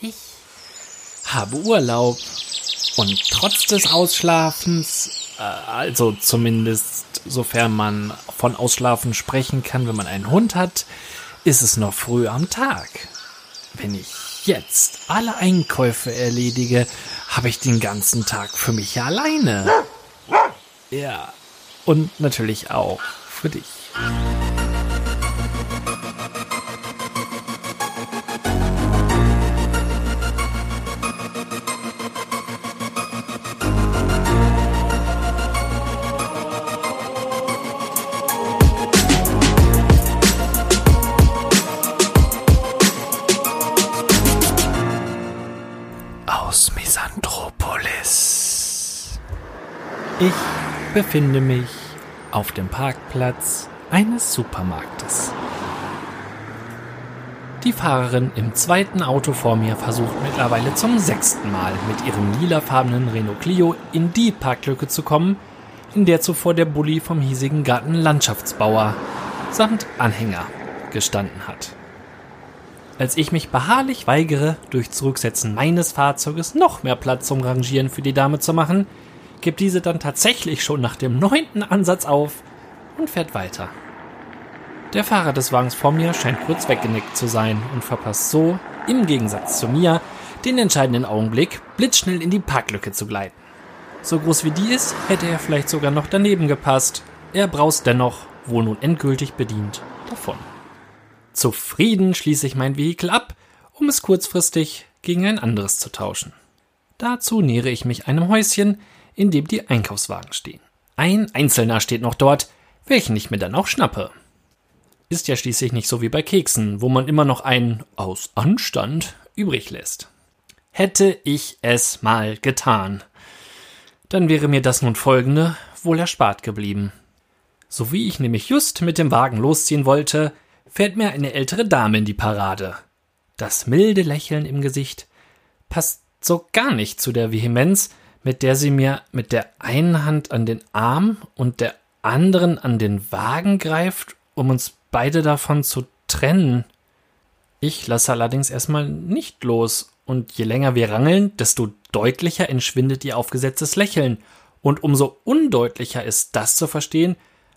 Ich habe Urlaub. Und trotz des Ausschlafens, äh, also zumindest sofern man von Ausschlafen sprechen kann, wenn man einen Hund hat, ist es noch früh am Tag. Wenn ich jetzt alle Einkäufe erledige, habe ich den ganzen Tag für mich alleine. Ja, und natürlich auch für dich. Befinde mich auf dem Parkplatz eines Supermarktes. Die Fahrerin im zweiten Auto vor mir versucht mittlerweile zum sechsten Mal mit ihrem lilafarbenen Renault Clio in die Parklücke zu kommen, in der zuvor der Bulli vom hiesigen Gartenlandschaftsbauer samt Anhänger gestanden hat. Als ich mich beharrlich weigere, durch Zurücksetzen meines Fahrzeuges noch mehr Platz zum Rangieren für die Dame zu machen, gibt diese dann tatsächlich schon nach dem neunten Ansatz auf und fährt weiter. Der Fahrer des Wagens vor mir scheint kurz weggenickt zu sein und verpasst so, im Gegensatz zu mir, den entscheidenden Augenblick, blitzschnell in die Parklücke zu gleiten. So groß wie die ist, hätte er vielleicht sogar noch daneben gepasst. Er braust dennoch, wohl nun endgültig bedient, davon. Zufrieden schließe ich mein Vehikel ab, um es kurzfristig gegen ein anderes zu tauschen. Dazu nähere ich mich einem Häuschen, in dem die Einkaufswagen stehen. Ein einzelner steht noch dort, welchen ich mir dann auch schnappe. Ist ja schließlich nicht so wie bei Keksen, wo man immer noch einen aus Anstand übrig lässt. Hätte ich es mal getan, dann wäre mir das nun folgende wohl erspart geblieben. So wie ich nämlich just mit dem Wagen losziehen wollte, fährt mir eine ältere Dame in die Parade. Das milde Lächeln im Gesicht passt so gar nicht zu der Vehemenz, mit der sie mir mit der einen Hand an den Arm und der anderen an den Wagen greift, um uns beide davon zu trennen. Ich lasse allerdings erstmal nicht los, und je länger wir rangeln, desto deutlicher entschwindet ihr aufgesetztes Lächeln, und umso undeutlicher ist das zu verstehen,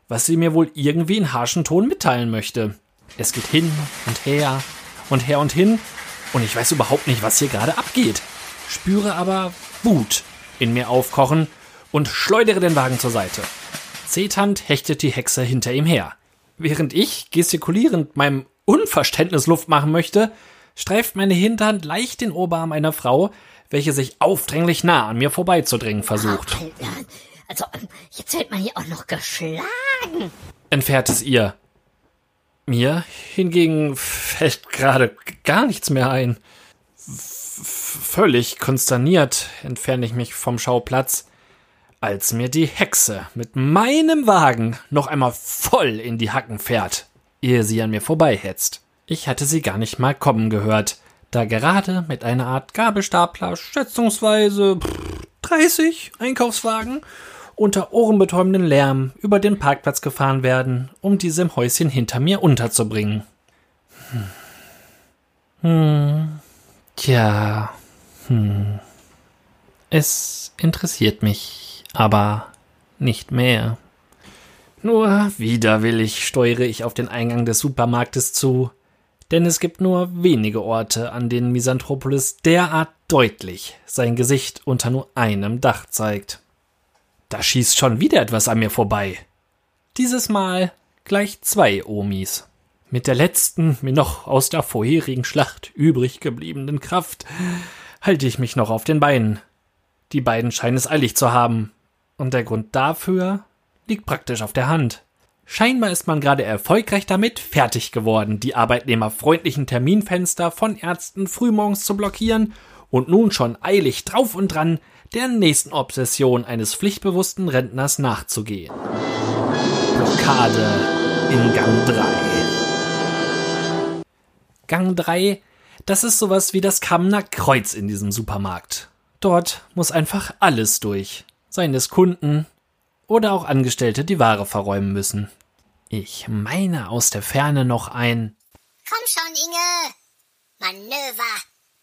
was sie mir wohl irgendwie in harschen Ton mitteilen möchte. Es geht hin und her und her und hin und ich weiß überhaupt nicht, was hier gerade abgeht. Spüre aber Wut in mir aufkochen und schleudere den Wagen zur Seite. Zeternd hechtet die Hexe hinter ihm her. Während ich gestikulierend meinem Unverständnis Luft machen möchte, streift meine Hinterhand leicht den Oberarm einer Frau, welche sich aufdringlich nah an mir vorbeizudringen versucht. Also, jetzt wird man hier auch noch geschlagen. Entfährt es ihr, mir hingegen fällt gerade gar nichts mehr ein. Völlig konsterniert entferne ich mich vom Schauplatz, als mir die Hexe mit meinem Wagen noch einmal voll in die Hacken fährt, ehe sie an mir vorbeihetzt. Ich hatte sie gar nicht mal kommen gehört, da gerade mit einer Art Gabelstapler schätzungsweise 30 Einkaufswagen unter ohrenbetäubenden Lärm über den Parkplatz gefahren werden, um diese im Häuschen hinter mir unterzubringen. Hm. Hm. Tja. Hm. Es interessiert mich, aber nicht mehr. Nur widerwillig steuere ich auf den Eingang des Supermarktes zu, denn es gibt nur wenige Orte, an denen Misanthropolis derart deutlich sein Gesicht unter nur einem Dach zeigt. Da schießt schon wieder etwas an mir vorbei. Dieses Mal gleich zwei Omis. Mit der letzten, mir noch aus der vorherigen Schlacht übrig gebliebenen Kraft halte ich mich noch auf den Beinen. Die beiden scheinen es eilig zu haben. Und der Grund dafür liegt praktisch auf der Hand. Scheinbar ist man gerade erfolgreich damit fertig geworden, die arbeitnehmerfreundlichen Terminfenster von Ärzten frühmorgens zu blockieren und nun schon eilig drauf und dran, der nächsten Obsession eines pflichtbewussten Rentners nachzugehen. Blockade in Gang 3. Gang 3, das ist sowas wie das Kammener Kreuz in diesem Supermarkt. Dort muss einfach alles durch. Seien es Kunden oder auch Angestellte, die Ware verräumen müssen. Ich meine aus der Ferne noch ein Komm schon, Inge. Manöver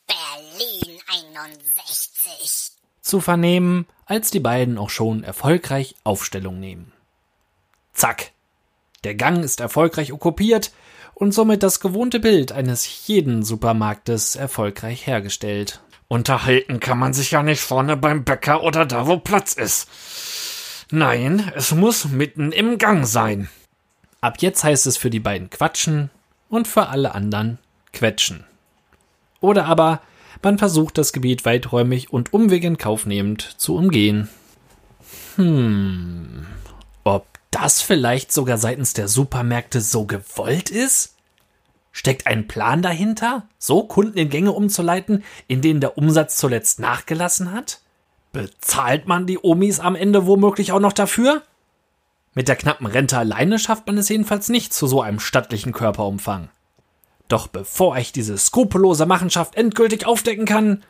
Berlin 61. Zu vernehmen, als die beiden auch schon erfolgreich Aufstellung nehmen. Zack. Der Gang ist erfolgreich okkupiert und somit das gewohnte Bild eines jeden Supermarktes erfolgreich hergestellt. Unterhalten kann man sich ja nicht vorne beim Bäcker oder da, wo Platz ist. Nein, es muss mitten im Gang sein. Ab jetzt heißt es für die beiden quatschen und für alle anderen quetschen. Oder aber man versucht das Gebiet weiträumig und Umwege in Kauf nehmend zu umgehen. Hm, ob das vielleicht sogar seitens der Supermärkte so gewollt ist? Steckt ein Plan dahinter, so Kunden in Gänge umzuleiten, in denen der Umsatz zuletzt nachgelassen hat? Bezahlt man die Omis am Ende womöglich auch noch dafür? Mit der knappen Rente alleine schafft man es jedenfalls nicht zu so einem stattlichen Körperumfang. Doch bevor ich diese skrupellose Machenschaft endgültig aufdecken kann,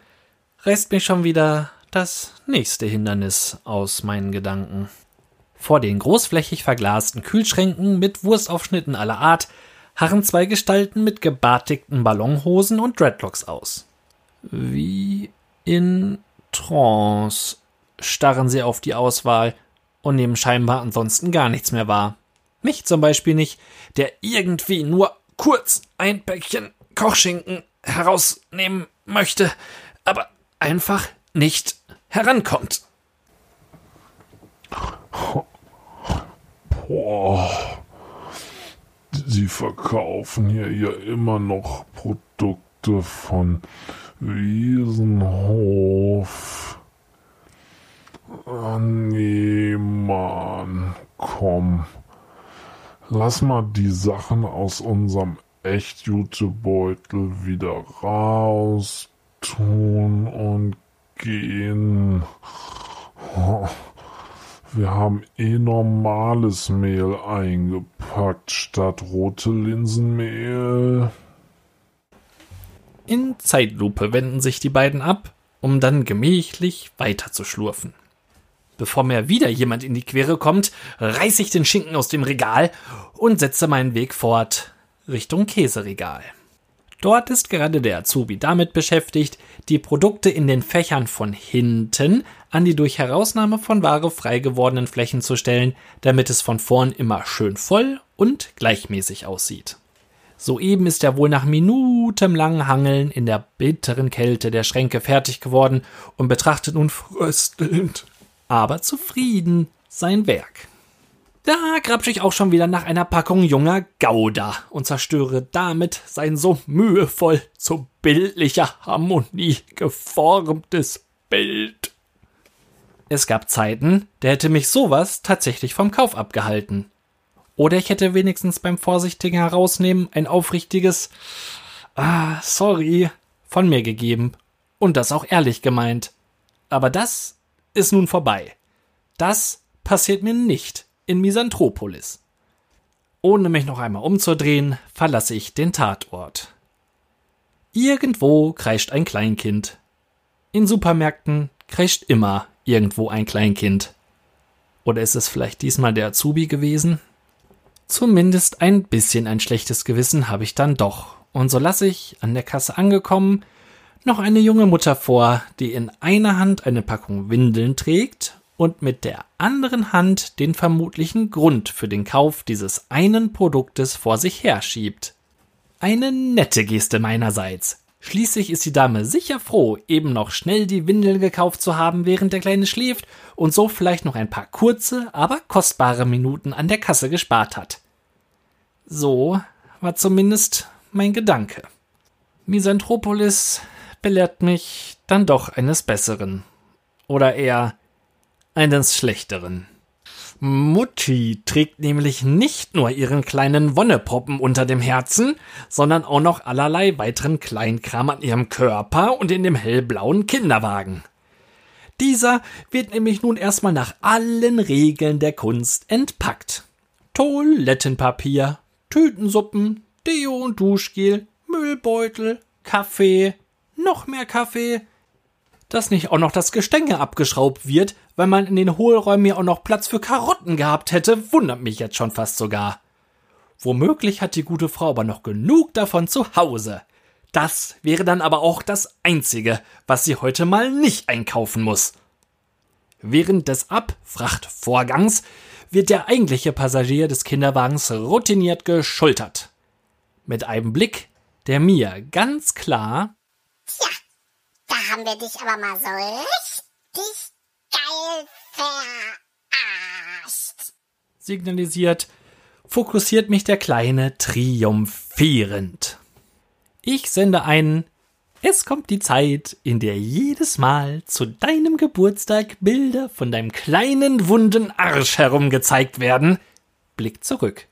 reißt mich schon wieder das nächste Hindernis aus meinen Gedanken. Vor den großflächig verglasten Kühlschränken mit Wurstaufschnitten aller Art harren zwei Gestalten mit gebartigten Ballonhosen und Dreadlocks aus. Wie in Trance starren sie auf die Auswahl und nehmen scheinbar ansonsten gar nichts mehr wahr. Mich zum Beispiel nicht, der irgendwie nur kurz ein Päckchen Kochschinken herausnehmen möchte, aber einfach nicht herankommt. Boah. Sie verkaufen hier ja immer noch Produkte von Wiesenhof. Oh nee, Mann. Komm. Lass mal die Sachen aus unserem Echt-Jutebeutel wieder raus tun und gehen. Wir haben eh normales Mehl eingepackt statt rote Linsenmehl. In Zeitlupe wenden sich die beiden ab, um dann gemächlich weiter zu schlurfen. Bevor mir wieder jemand in die Quere kommt, reiße ich den Schinken aus dem Regal und setze meinen Weg fort Richtung Käseregal. Dort ist gerade der Azubi damit beschäftigt, die Produkte in den Fächern von hinten an die durch Herausnahme von Ware frei gewordenen Flächen zu stellen, damit es von vorn immer schön voll und gleichmäßig aussieht. Soeben ist er wohl nach minutenlangem Hangeln in der bitteren Kälte der Schränke fertig geworden und betrachtet nun fröstelnd aber zufrieden sein Werk. Da grapsche ich auch schon wieder nach einer Packung junger Gouda und zerstöre damit sein so mühevoll zu bildlicher Harmonie geformtes Bild. Es gab Zeiten, da hätte mich sowas tatsächlich vom Kauf abgehalten. Oder ich hätte wenigstens beim vorsichtigen Herausnehmen ein aufrichtiges Ah, sorry von mir gegeben und das auch ehrlich gemeint. Aber das ist nun vorbei. Das passiert mir nicht in Misanthropolis. Ohne mich noch einmal umzudrehen, verlasse ich den Tatort. Irgendwo kreischt ein Kleinkind. In Supermärkten kreischt immer irgendwo ein Kleinkind. Oder ist es vielleicht diesmal der Azubi gewesen? Zumindest ein bisschen ein schlechtes Gewissen habe ich dann doch. Und so lasse ich, an der Kasse angekommen, noch eine junge Mutter vor, die in einer Hand eine Packung Windeln trägt und mit der anderen Hand den vermutlichen Grund für den Kauf dieses einen Produktes vor sich herschiebt. Eine nette Geste meinerseits. Schließlich ist die Dame sicher froh, eben noch schnell die Windeln gekauft zu haben, während der Kleine schläft und so vielleicht noch ein paar kurze, aber kostbare Minuten an der Kasse gespart hat. So war zumindest mein Gedanke. Misanthropolis belehrt mich dann doch eines Besseren. Oder eher eines Schlechteren. Mutti trägt nämlich nicht nur ihren kleinen Wonnepoppen unter dem Herzen, sondern auch noch allerlei weiteren Kleinkram an ihrem Körper und in dem hellblauen Kinderwagen. Dieser wird nämlich nun erstmal nach allen Regeln der Kunst entpackt. Toilettenpapier, Tütensuppen, Deo und Duschgel, Müllbeutel, Kaffee, noch mehr Kaffee. Dass nicht auch noch das Gestänge abgeschraubt wird, weil man in den Hohlräumen ja auch noch Platz für Karotten gehabt hätte, wundert mich jetzt schon fast sogar. Womöglich hat die gute Frau aber noch genug davon zu Hause. Das wäre dann aber auch das Einzige, was sie heute mal nicht einkaufen muss. Während des Abfrachtvorgangs wird der eigentliche Passagier des Kinderwagens routiniert geschultert. Mit einem Blick, der mir ganz klar Tja, da haben wir dich aber mal so richtig verarscht. signalisiert, fokussiert mich der Kleine triumphierend. Ich sende einen Es kommt die Zeit, in der jedes Mal zu deinem Geburtstag Bilder von deinem kleinen wunden Arsch herum gezeigt werden. Blick zurück.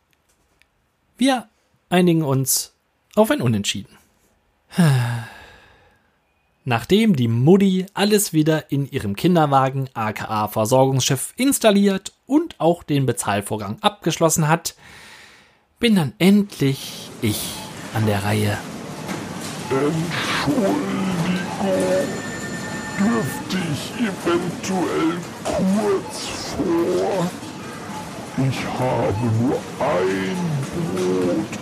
Wir einigen uns auf ein Unentschieden. Nachdem die Mutti alles wieder in ihrem Kinderwagen aka Versorgungsschiff installiert und auch den Bezahlvorgang abgeschlossen hat, bin dann endlich ich an der Reihe. Entschuldigung, dürfte ich eventuell kurz vor? Ich habe nur ein Brot.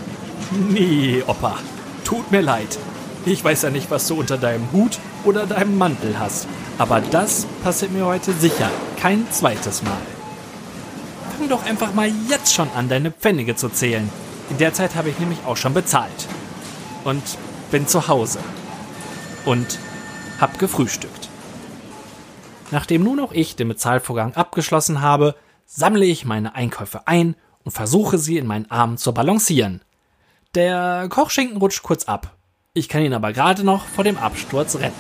Nee, Opa, tut mir leid. Ich weiß ja nicht, was du unter deinem Hut oder deinem Mantel hast, aber das passiert mir heute sicher kein zweites Mal. Fang doch einfach mal jetzt schon an, deine Pfennige zu zählen. In der Zeit habe ich nämlich auch schon bezahlt. Und bin zu Hause. Und hab gefrühstückt. Nachdem nun auch ich den Bezahlvorgang abgeschlossen habe, sammle ich meine Einkäufe ein und versuche sie in meinen Armen zu balancieren. Der Kochschinken rutscht kurz ab. Ich kann ihn aber gerade noch vor dem Absturz retten.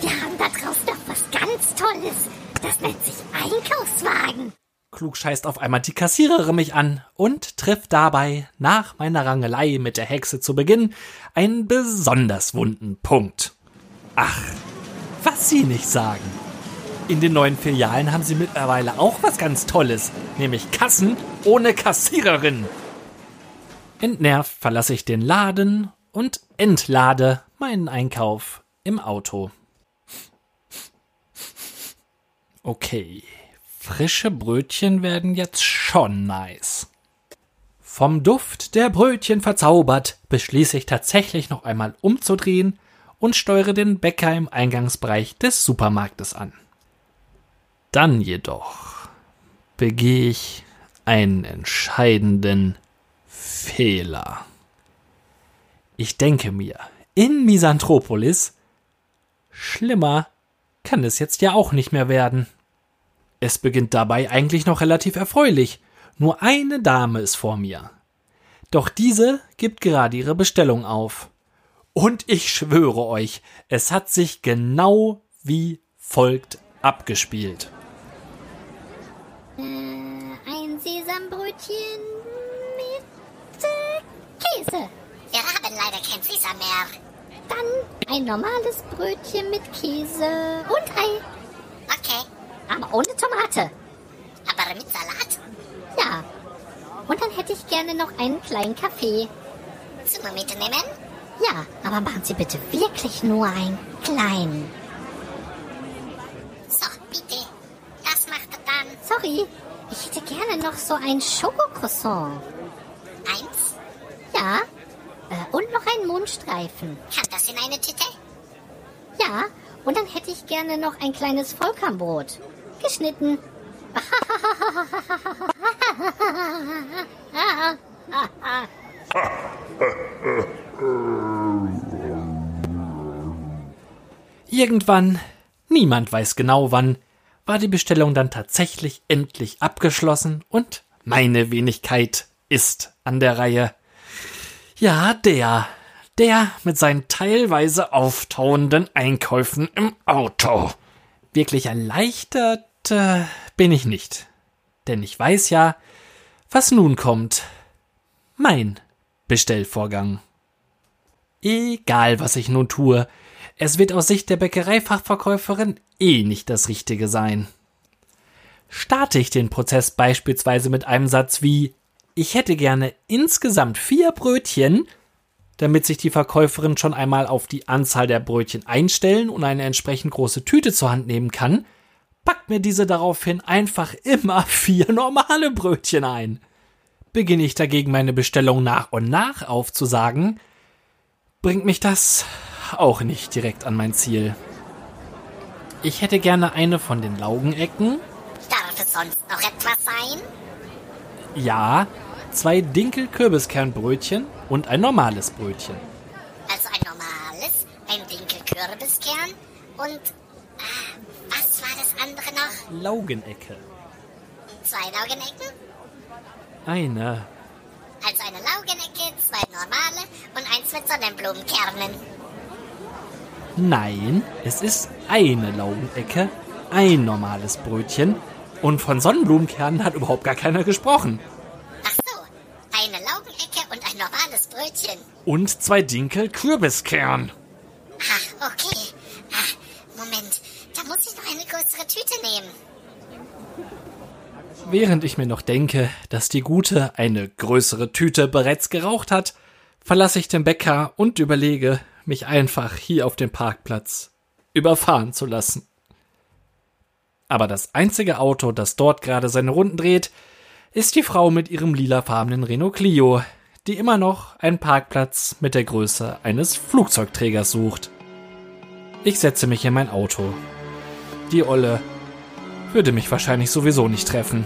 Wir haben da draußen doch was ganz Tolles. Das nennt sich Einkaufswagen. Klug scheißt auf einmal die Kassiererin mich an und trifft dabei, nach meiner Rangelei mit der Hexe zu Beginn, einen besonders wunden Punkt. Ach, was Sie nicht sagen. In den neuen Filialen haben sie mittlerweile auch was ganz Tolles, nämlich Kassen ohne Kassiererin. Entnervt verlasse ich den Laden und entlade meinen Einkauf im Auto. Okay, frische Brötchen werden jetzt schon nice. Vom Duft der Brötchen verzaubert, beschließe ich tatsächlich noch einmal umzudrehen und steuere den Bäcker im Eingangsbereich des Supermarktes an. Dann jedoch begehe ich einen entscheidenden Fehler. Ich denke mir, in Misanthropolis, schlimmer kann es jetzt ja auch nicht mehr werden. Es beginnt dabei eigentlich noch relativ erfreulich. Nur eine Dame ist vor mir. Doch diese gibt gerade ihre Bestellung auf. Und ich schwöre euch, es hat sich genau wie folgt abgespielt. Ein Sesambrötchen äh, Käse. Wir haben leider kein Sesam mehr. Dann ein normales Brötchen mit Käse und Ei. Okay, Aber ohne Tomate. aber mit Salat? Ja. Und dann hätte ich gerne noch einen kleinen Kaffee. Zum Mitnehmen? Ja, aber machen Sie bitte wirklich nur einen kleinen. So, bitte. Das macht er dann Sorry, ich hätte gerne noch so ein Schokocroissant. Ja. Äh, und noch einen Mondstreifen. Kann das in eine Tüte? Ja. Und dann hätte ich gerne noch ein kleines Vollkornbrot. Geschnitten. Irgendwann, niemand weiß genau wann, war die Bestellung dann tatsächlich endlich abgeschlossen und meine Wenigkeit ist an der Reihe. Ja, der, der mit seinen teilweise auftauenden Einkäufen im Auto. Wirklich erleichtert äh, bin ich nicht. Denn ich weiß ja, was nun kommt. Mein Bestellvorgang. Egal, was ich nun tue, es wird aus Sicht der Bäckereifachverkäuferin eh nicht das Richtige sein. Starte ich den Prozess beispielsweise mit einem Satz wie Ich hätte gerne insgesamt vier Brötchen, damit sich die Verkäuferin schon einmal auf die Anzahl der Brötchen einstellen und eine entsprechend große Tüte zur Hand nehmen kann, packt mir diese daraufhin einfach immer vier normale Brötchen ein. Beginne ich dagegen meine Bestellung nach und nach aufzusagen, bringt mich das auch nicht direkt an mein Ziel. Ich hätte gerne eine von den Laugenecken. Darf es sonst noch etwas sein? Ja, zwei Dinkel-Kürbiskernbrötchen und ein normales Brötchen. Also ein normales, ein Dinkelkürbiskern und. Ah, was war das andere noch? Laugenecke. Zwei Laugenecken? Eine. Also eine Laugenecke, zwei normale und eins mit Sonnenblumenkernen. Nein, es ist eine Laugenecke, ein normales Brötchen und von Sonnenblumenkernen hat überhaupt gar keiner gesprochen. Ach so, eine Laugenecke und ein normales Brötchen. Und zwei Dinkel Kürbiskern. Ah, okay. Ah, Moment, da muss ich noch eine größere Tüte nehmen. Während ich mir noch denke, dass die Gute eine größere Tüte bereits geraucht hat, verlasse ich den Bäcker und überlege, mich einfach hier auf dem Parkplatz überfahren zu lassen. Aber das einzige Auto, das dort gerade seine Runden dreht, ist die Frau mit ihrem lilafarbenen Renault Clio, die immer noch einen Parkplatz mit der Größe eines Flugzeugträgers sucht. Ich setze mich in mein Auto. Die Olle würde mich wahrscheinlich sowieso nicht treffen.